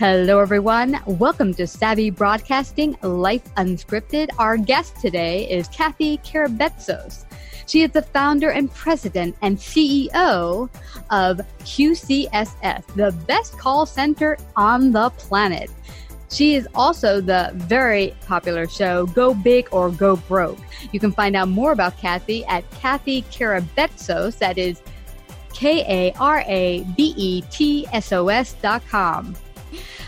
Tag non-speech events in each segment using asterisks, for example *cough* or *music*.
Hello, everyone. Welcome to Savvy Broadcasting Life Unscripted. Our guest today is Cathy Karabetsos. She is the founder and president and CEO of QCSS, the best call center on the planet. She is also the very popular show Go Big or Go Broke. You can find out more about Cathy at Cathy Karabetsos, that is K A R A B E T S O S dot com.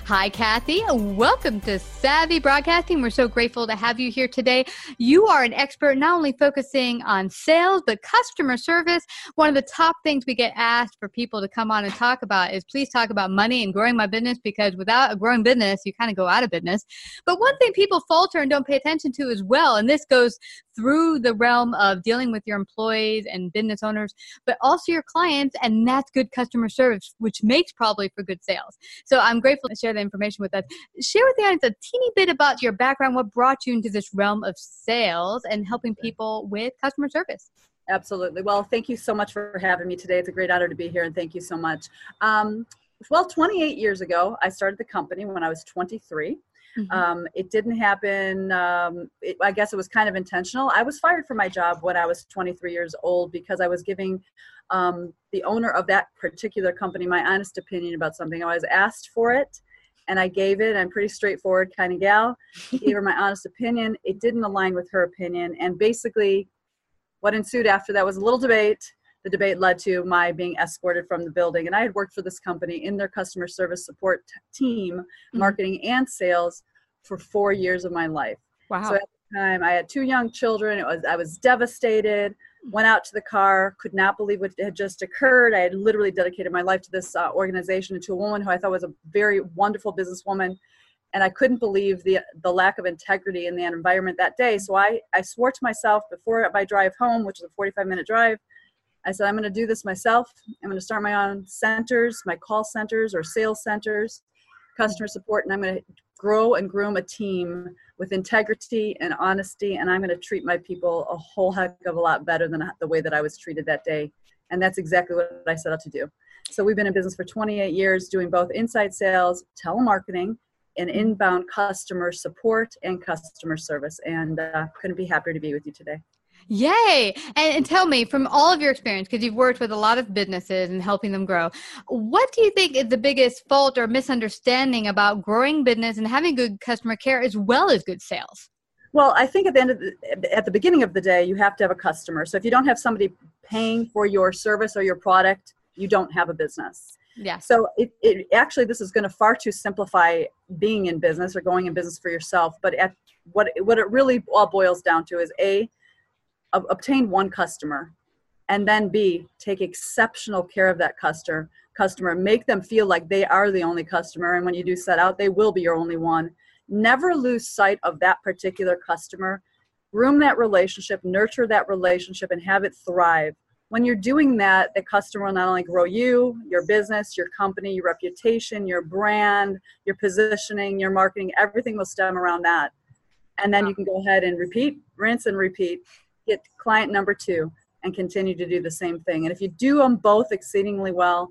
Hi, Cathy. Welcome to Savvy Broadcasting. We're so grateful to have you here today. You are an expert not only focusing on sales, but customer service. One of the top things we get asked for people to come on and talk about is please talk about money and growing my business because without a growing business, you kind of go out of business. But one thing people falter and don't pay attention to as well, and this goes through the realm of dealing with your employees and business owners, but also your clients, and that's good customer service, which makes probably for good sales. So I'm grateful to share the information with us. Share with the audience a teeny bit about your background, what brought you into this realm of sales and helping people with customer service. Absolutely. Well, thank you so much for having me today. It's a great honor to be here, and thank you so much. Um, well, 28 years ago, I started the company when I was 23. Mm-hmm. Um, it didn't happen. Um, it, I guess it was kind of intentional. I was fired from my job when I was 23 years old because I was giving um, the owner of that particular company my honest opinion about something. I was asked for it and I gave it. I'm pretty straightforward kind of gal. *laughs* gave her my honest opinion. It didn't align with her opinion. And basically, what ensued after that was a little debate the debate led to my being escorted from the building. And I had worked for this company in their customer service support team, mm-hmm. marketing and sales for four years of my life. Wow. So at the time, I had two young children. It was I was devastated. Went out to the car, could not believe what had just occurred. I had literally dedicated my life to this uh, organization and to a woman who I thought was a very wonderful businesswoman and I couldn't believe the the lack of integrity in the environment that day. So I I swore to myself before my drive home, which is a 45 minute drive, I said, I'm going to do this myself. I'm going to start my own centers, my call centers or sales centers, customer support, and I'm going to grow and groom a team with integrity and honesty. And I'm going to treat my people a whole heck of a lot better than the way that I was treated that day. And that's exactly what I set out to do. So we've been in business for 28 years doing both inside sales, telemarketing, and inbound customer support and customer service. And uh, couldn't be happier to be with you today. Yay! And, and, tell me, from all of your experience, because you've worked with a lot of businesses and helping them grow, what do you think is the biggest fault or misunderstanding about growing business and having good customer care as well as good sales? Well, I think at the end of the, at the beginning of the day, you have to have a customer. So if you don't have somebody paying for your service or your product, you don't have a business. Yeah. So it, it actually this is going to far too simplify being in business or going in business for yourself. But at what what it really all boils down to is a obtain one customer and then b take exceptional care of that customer customer make them feel like they are the only customer and when you do set out they will be your only one. Never lose sight of that particular customer. Groom that relationship nurture that relationship and have it thrive. When you're doing that the customer will not only grow you your business your company your reputation your brand your positioning your marketing everything will stem around that. And then you can go ahead and repeat rinse and repeat get client number two and continue to do the same thing. And if you do them both exceedingly well,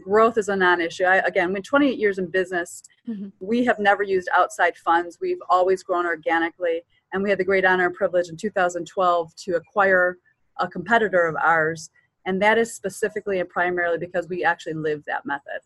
growth is a non-issue. I, again, when 28 years in business, mm-hmm. we have never used outside funds. We've always grown organically, and we had the great honor and privilege in 2012 to acquire a competitor of ours, and that is specifically and primarily because we actually live that method.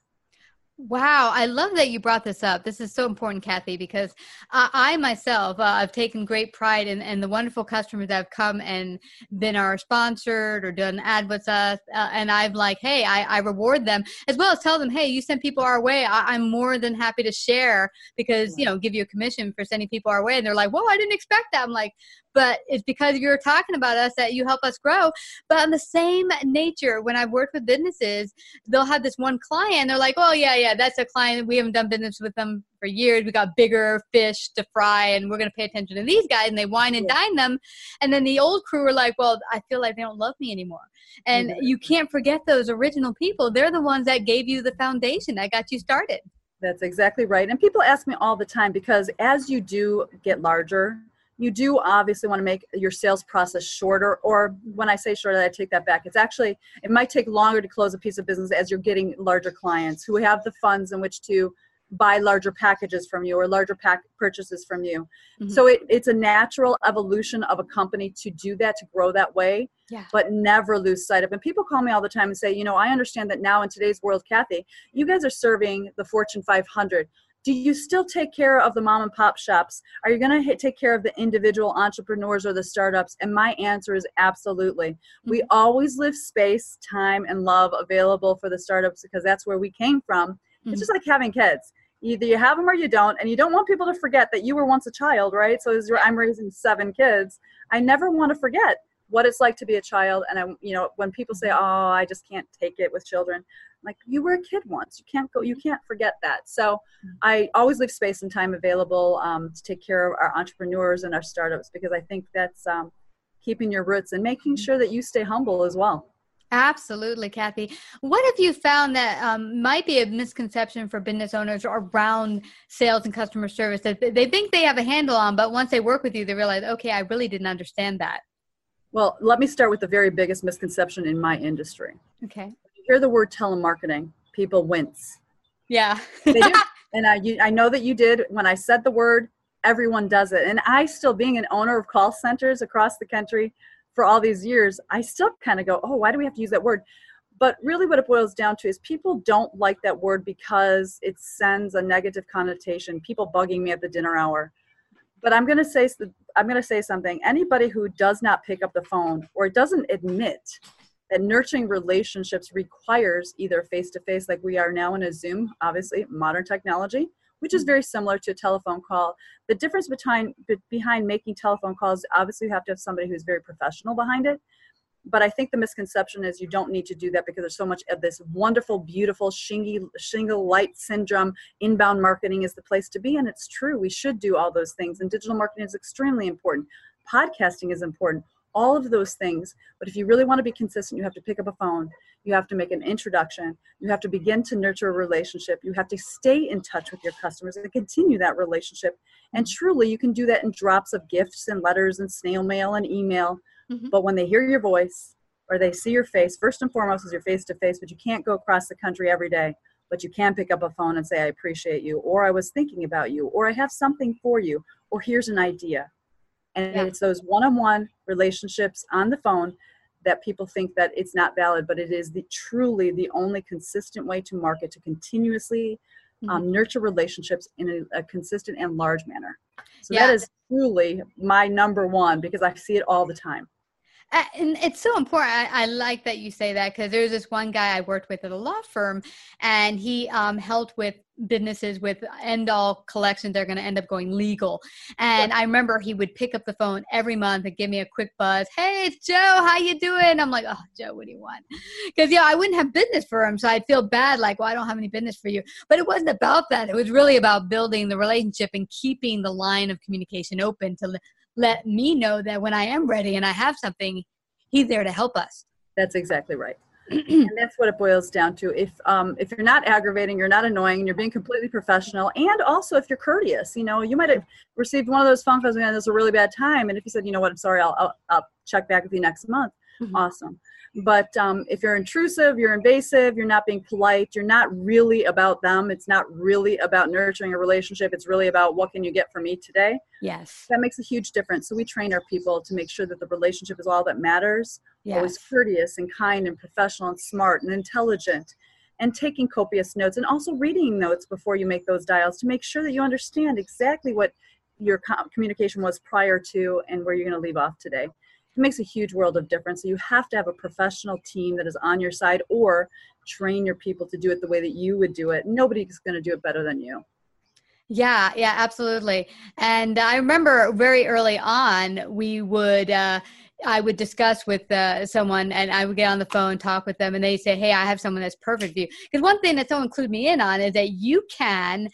Wow, I love that you brought this up. This is so important, Cathy, because uh, I myself uh, I've taken great pride in, in, the wonderful customers that have come and been our sponsored or done ad with us, uh, and I'm like, hey, I, I, reward them as well as tell them, hey, you send people our way. I, am more than happy to share because you know give you a commission for sending people our way, and they're like, whoa, I didn't expect that. I'm like, but it's because you're talking about us that you help us grow. But on the same nature, when I've worked with businesses, they'll have this one client. They're like, oh, yeah, yeah, that's a client. We haven't done business with them for years. We got bigger fish to fry, and we're going to pay attention to these guys. And they wine and dine them. And then the old crew are like, well, I feel like they don't love me anymore. And you can't forget those original people. They're the ones that gave you the foundation that got you started. That's exactly right. And people ask me all the time because as you do get larger, you do obviously want to make your sales process shorter or when i say shorter i take that back it's actually it might take longer to close a piece of business as you're getting larger clients who have the funds in which to buy larger packages from you or larger pack purchases from you. Mm-hmm. So it, it's a natural evolution of a company to do that, to grow that way, yeah. but never lose sight of. And people call me all the time and say, you know, I understand that now in today's world, Cathy, you guys are serving the Fortune 500 do you still take care of the mom and pop shops? Are you going to take care of the individual entrepreneurs or the startups? And my answer is absolutely. Mm-hmm. We always leave space, time, and love available for the startups because that's where we came from. Mm-hmm. It's just like having kids. Either you have them or you don't, and you don't want people to forget that you were once a child, right? So as I'm raising seven kids, I never want to forget what it's like to be a child. And I, you know, when people say, mm-hmm. "Oh, I just can't take it with children," like you were a kid once you can't go you can't forget that so mm-hmm. i always leave space and time available um, to take care of our entrepreneurs and our startups because i think that's um, keeping your roots and making mm-hmm. sure that you stay humble as well Absolutely, Cathy. What have you found that um, might be a misconception for business owners around sales and customer service that they think they have a handle on, but once they work with you, they realize, okay, I really didn't understand that? Well, let me start with the very biggest misconception in my industry. Okay hear the word telemarketing, people wince. Yeah. *laughs* and I, you, I know that you did. When I said the word, everyone does it. And I still, being an owner of call centers across the country for all these years, I still kind of go, oh, why do we have to use that word? But really, what it boils down to is people don't like that word because it sends a negative connotation. People bugging me at the dinner hour. But I'm going to say I'm going to say something. Anybody who does not pick up the phone or doesn't admit that nurturing relationships requires either face to face, like we are now in a Zoom, obviously modern technology, which is mm-hmm. very similar to a telephone call. The difference behind behind making telephone calls, obviously, you have to have somebody who's very professional behind it. But I think the misconception is you don't need to do that because there's so much of this wonderful, beautiful shingle, shingle light syndrome. Inbound marketing is the place to be, and it's true. We should do all those things, and digital marketing is extremely important. Podcasting is important all of those things. But if you really want to be consistent, you have to pick up a phone, you have to make an introduction, you have to begin to nurture a relationship, you have to stay in touch with your customers and continue that relationship. And truly, you can do that in drops of gifts and letters and snail mail and email. Mm-hmm. But when they hear your voice or they see your face, first and foremost is your face to face, but you can't go across the country every day. But you can pick up a phone and say, I appreciate you, or I was thinking about you, or I have something for you, or here's an idea and yeah. it's those one-on-one relationships on the phone that people think that it's not valid but it is the truly the only consistent way to market to continuously um, mm-hmm. nurture relationships in a, a, consistent and large manner so yeah. that is truly my number one because i see it all the time and it's so important. I, I, like that you say that because there's this one guy I worked with at a law firm, and he um, helped with businesses with end all collections they're going to end up going legal. And i remember he would pick up the phone every month and give me a quick buzz hey it's joe how you doing? I'm like oh joe what do you want? Because yeah i wouldn't have business for him so i'd feel bad like well i don't have any business for you. But it wasn't about that it was really about building the relationship and keeping the line of communication open to let me know that when i am ready and i have something he's there to help us. That's exactly right. *clears throat* And that's what it boils down to. If um, if you're not aggravating, you're not annoying, you're being completely professional, and also if you're courteous, you know, you might have received one of those phone calls and this was a really bad time, and if you said, you know what, I'm sorry, I'll, I'll, I'll check back with you next month, mm-hmm. awesome. But um, if you're intrusive, you're invasive, you're not being polite, you're not really about them. It's not really about nurturing a relationship. It's really about what can you get from me today. Yes. That makes a huge difference. So we train our people to make sure that the relationship is all that matters. Yes. Always courteous and kind and professional and smart and intelligent and taking copious notes and also reading notes before you make those dials to make sure that you understand exactly what your communication was prior to and where you're going to leave off today it makes a huge world of difference. So you have to have a professional team that is on your side or train your people to do it the way that you would do it. Nobody's going to do it better than you. Yeah, yeah, absolutely. And I remember very early on, we would, uh, I would discuss with uh, someone and I would get on the phone, talk with them, and they say, Hey, I have someone that's perfect for you. Because one thing that someone clued me in on is that you can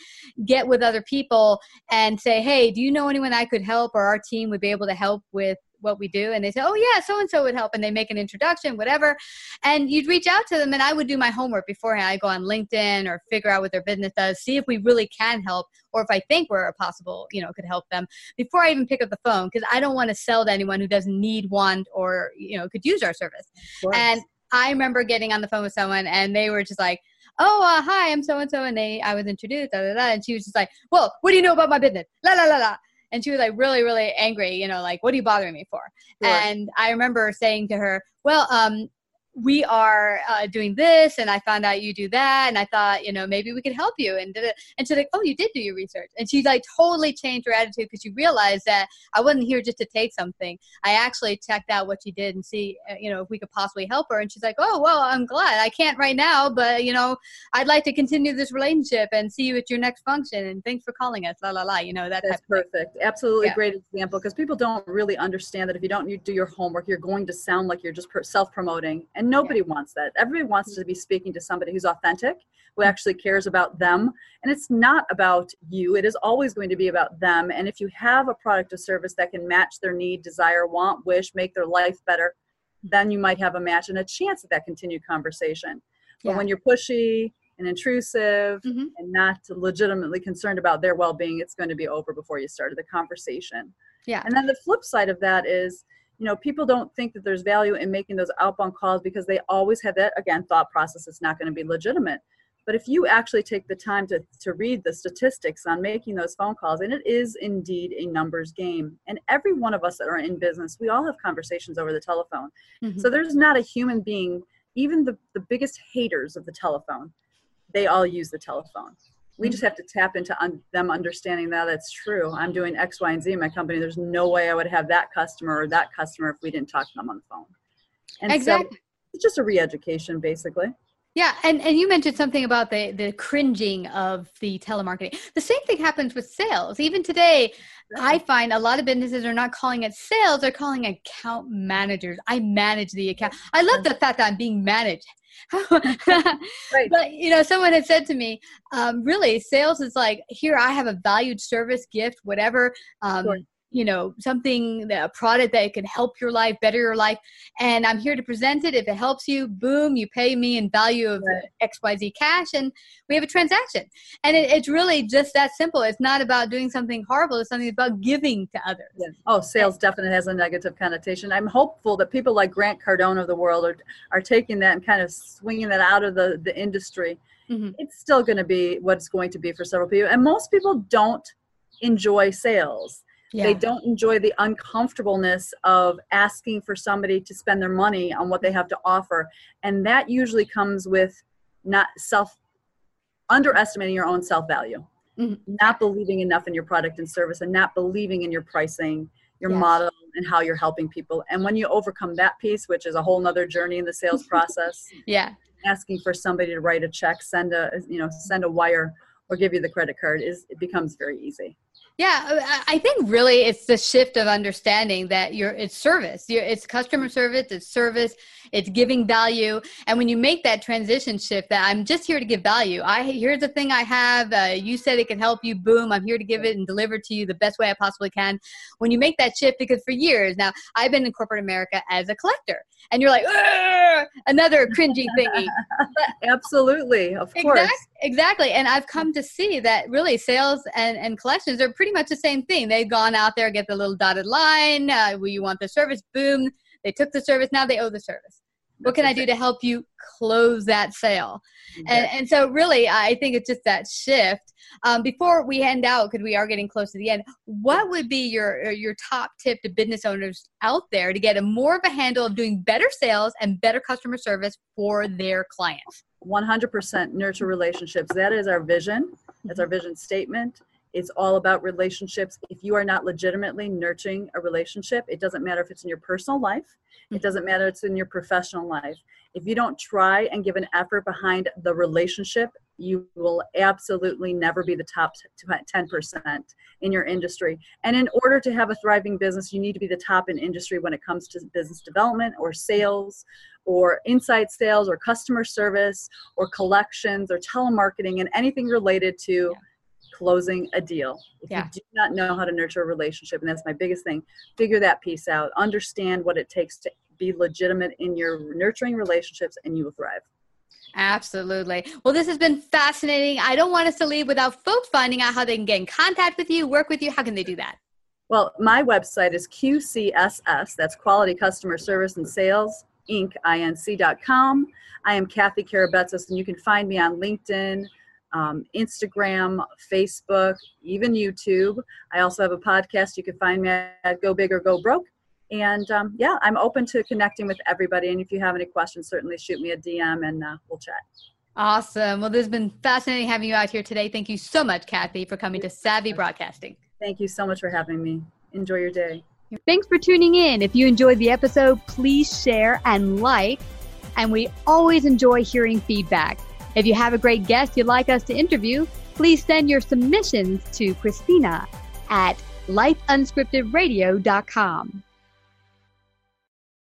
get with other people and say, Hey, do you know anyone I could help or our team would be able to help with what we do and they say oh yeah so and so would help and they make an introduction whatever and you'd reach out to them and i would do my homework beforehand i go on linkedin or figure out what their business does see if we really can help or if i think we're a possible you know could help them before i even pick up the phone because i don't want to sell to anyone who doesn't need one or you know could use our service and i remember getting on the phone with someone and they were just like "Oh, uh, hi, I'm so and so," and they I was introduced, da, da, da, and she was just like, "Well, what do you know about my business?" La la la la. And she was like really, really angry, you know, like, what are you bothering me for? Sure. And I remember saying to her, well, um, we are uh, doing this and i found out you do that and i thought you know maybe we could help you and did it. And she's like oh you did do your research. And she like totally changed her attitude because she realized that i wasn't here just to take something. I actually checked out what she did and see uh, you know if we could possibly help her and she's like oh well i'm glad. I can't right now but you know i'd like to continue this relationship and see you at your next function and thanks for calling us la la la you know that That's perfect. Absolutely Yeah. great example because people don't really understand that if you don't do your homework, you're going to sound like you're just per- self-promoting, and nobody wants that. Everybody wants to be speaking to somebody who's authentic, who actually cares about them, and it's not about you. It is always going to be about them. And if you have a product or service that can match their need, desire, want, wish, make their life better, then you might have a match and a chance at that continued conversation. But Yeah. when you're pushy and intrusive Mhm. and not legitimately concerned about their well-being it's going to be over before you started the conversation yeah and then the flip side of that is you know people don't think that there's value in making those outbound calls because they always have that again thought process it's not going to be legitimate but if you actually take the time to, to read the statistics on making those phone calls and it is indeed a numbers game and every one of us that are in business we all have conversations over the telephone Mhm. so there's not a human being, even the, the biggest haters of the telephone, they all use the telephone. We just have to tap into un- them understanding that it's true. I'm doing X, Y, and Z in my company. There's no way I would have that customer or that customer if we didn't talk to them on the phone. And exactly so it's just a re-education, basically. Yeah, and, and you mentioned something about the, the cringing of the telemarketing. The same thing happens with sales. Even today, I find a lot of businesses are not calling it sales, they're calling account managers. I manage the account. I love the fact that I'm being managed. Right. But you know, someone had said to me, um, really, sales is like here. I have a valued service, gift, whatever. Um, Sure. You know, something, a product that can help your life, better your life, and I'm here to present it. If it helps you, boom, you pay me in value of Right. X Y Z cash, and we have a transaction. And it, it's really just that simple. It's not about doing something horrible. It's something about giving to others. Yeah. Oh, sales definitely has a negative connotation. I'm hopeful that people like Grant Cardone of the world are, are taking that and kind of swinging that out of the, the industry. Mhm. It's still going to be what it's going to be for several people. And most people don't enjoy sales. Yeah. They don't enjoy the uncomfortableness of asking for somebody to spend their money on what they have to offer. And that usually comes with not self underestimating your own self value, Mhm. not believing enough in your product and service, and not believing in your pricing, your Yes. model, and how you're helping people. And when you overcome that piece, which is a whole nother journey in the sales *laughs* process, yeah. asking for somebody to write a check, send a you know send a wire, or give you the credit card is it becomes very easy. Yeah, I- I think really it's the shift of understanding that you're it's service. You're, it's customer service, it's service, it's giving value. And when you make that transition shift, that I'm just here to give value. I here's the thing I have. Uh, you said it can help you. Boom! I'm here to give it and deliver to you the best way I possibly can. When you make that shift, because for years now I've been in corporate America as a collector, and you're like another cringy thingy. *laughs* Absolutely, of course. Exact, exactly. And I've come to see that really sales and, and collections are pretty much the same thing. They've gone out there, get the little dotted line. Uh, well, you want the service, boom. They took the service, now they owe the service. What can I do to help you close that sale? And, and so, really, I think it's just that shift. Um, before we end out, because we are getting close to the end, what would be your your top tip to business owners out there to get a more of a handle of doing better sales and better customer service for their clients? 100% nurture relationships. That is our vision. That's our mm-hmm. vision statement. It's all about relationships. If you are not legitimately nurturing a relationship, it doesn't matter if it's in your personal life, it doesn't matter if it's in your professional life. If you don't try and give an effort behind the relationship, you will absolutely never be the top 10% in your industry. And in order to have a thriving business, you need to be the top in industry when it comes to business development or sales or inside sales or customer service or collections or telemarketing and anything related to closing a deal. If Yeah. you do not know how to nurture a relationship, and that's my biggest thing, figure that piece out. Understand what it takes to be legitimate in your nurturing relationships, and you will thrive. Absolutely. Well, this has been fascinating. I don't want us to leave without folks finding out how they can get in contact with you, work with you. How can they do that? Well, my website is QCSS, that's Quality Customer Service and Sales Inc. Inc.com. I am Cathy Karabetsos, and you can find me on LinkedIn, um, Instagram, Facebook, even YouTube. I also have a podcast. You can find me at Go Big or Go Broke. And um, yeah, I'm open to connecting with everybody. And if you have any questions, certainly shoot me a DM and uh, we'll chat. Awesome. Well, this has been fascinating having you out here today. Thank you so much, Cathy, for coming to Savvy Broadcasting. Thank you so much for having me. Enjoy your day. Thanks for tuning in. If you enjoyed the episode, please share and like. And we always enjoy hearing feedback. If you have a great guest you'd like us to interview, please send your submissions to Christina at lifeunscriptedradio.com.